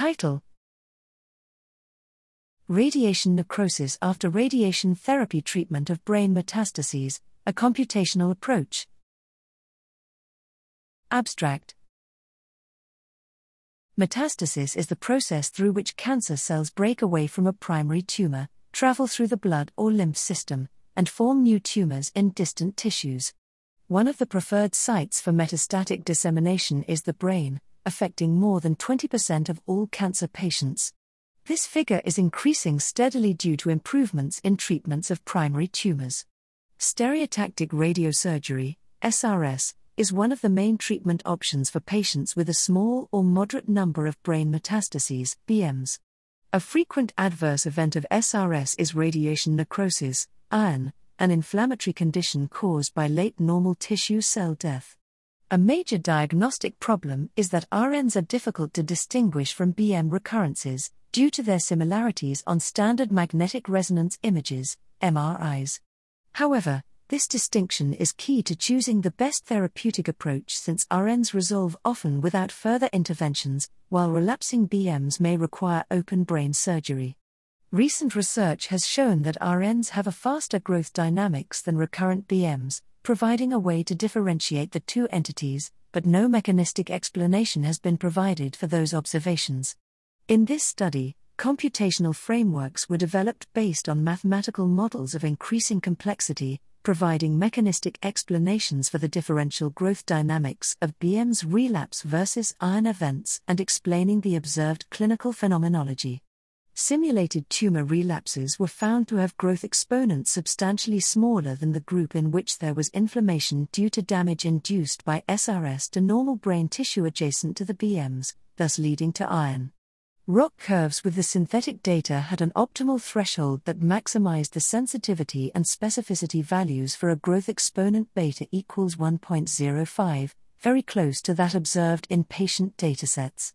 Title Radiation necrosis after radiation therapy treatment of brain metastases, a computational approach. Abstract Metastasis is the process through which cancer cells break away from a primary tumor, travel through the blood or lymph system, and form new tumors in distant tissues. One of the preferred sites for metastatic dissemination is the brain, affecting more than 20% of all cancer patients. This figure is increasing steadily due to improvements in treatments of primary tumors. Stereotactic radiosurgery, SRS, is one of the main treatment options for patients with a small or moderate number of brain metastases, BMs. A frequent adverse event of SRS is radiation necrosis, RN, an inflammatory condition caused by late normal tissue cell death. A major diagnostic problem is that RNs are difficult to distinguish from BM recurrences due to their similarities on standard magnetic resonance images, MRIs. However, this distinction is key to choosing the best therapeutic approach since RNs resolve often without further interventions, while relapsing BMs may require open brain surgery. Recent research has shown that RNs have a faster growth dynamics than recurrent BMs, providing a way to differentiate the two entities, but no mechanistic explanation has been provided for those observations. In this study, computational frameworks were developed based on mathematical models of increasing complexity, providing mechanistic explanations for the differential growth dynamics of BM's relapse versus RN events and explaining the observed clinical phenomenology simulated tumor relapses were found to have growth exponents substantially smaller than the group in which there was inflammation due to damage induced by SRS to normal brain tissue adjacent to the BMs, thus leading to RN. ROC curves with the synthetic data had an optimal threshold that maximized the sensitivity and specificity values for a growth exponent beta equals 1.05, very close to that observed in patient datasets.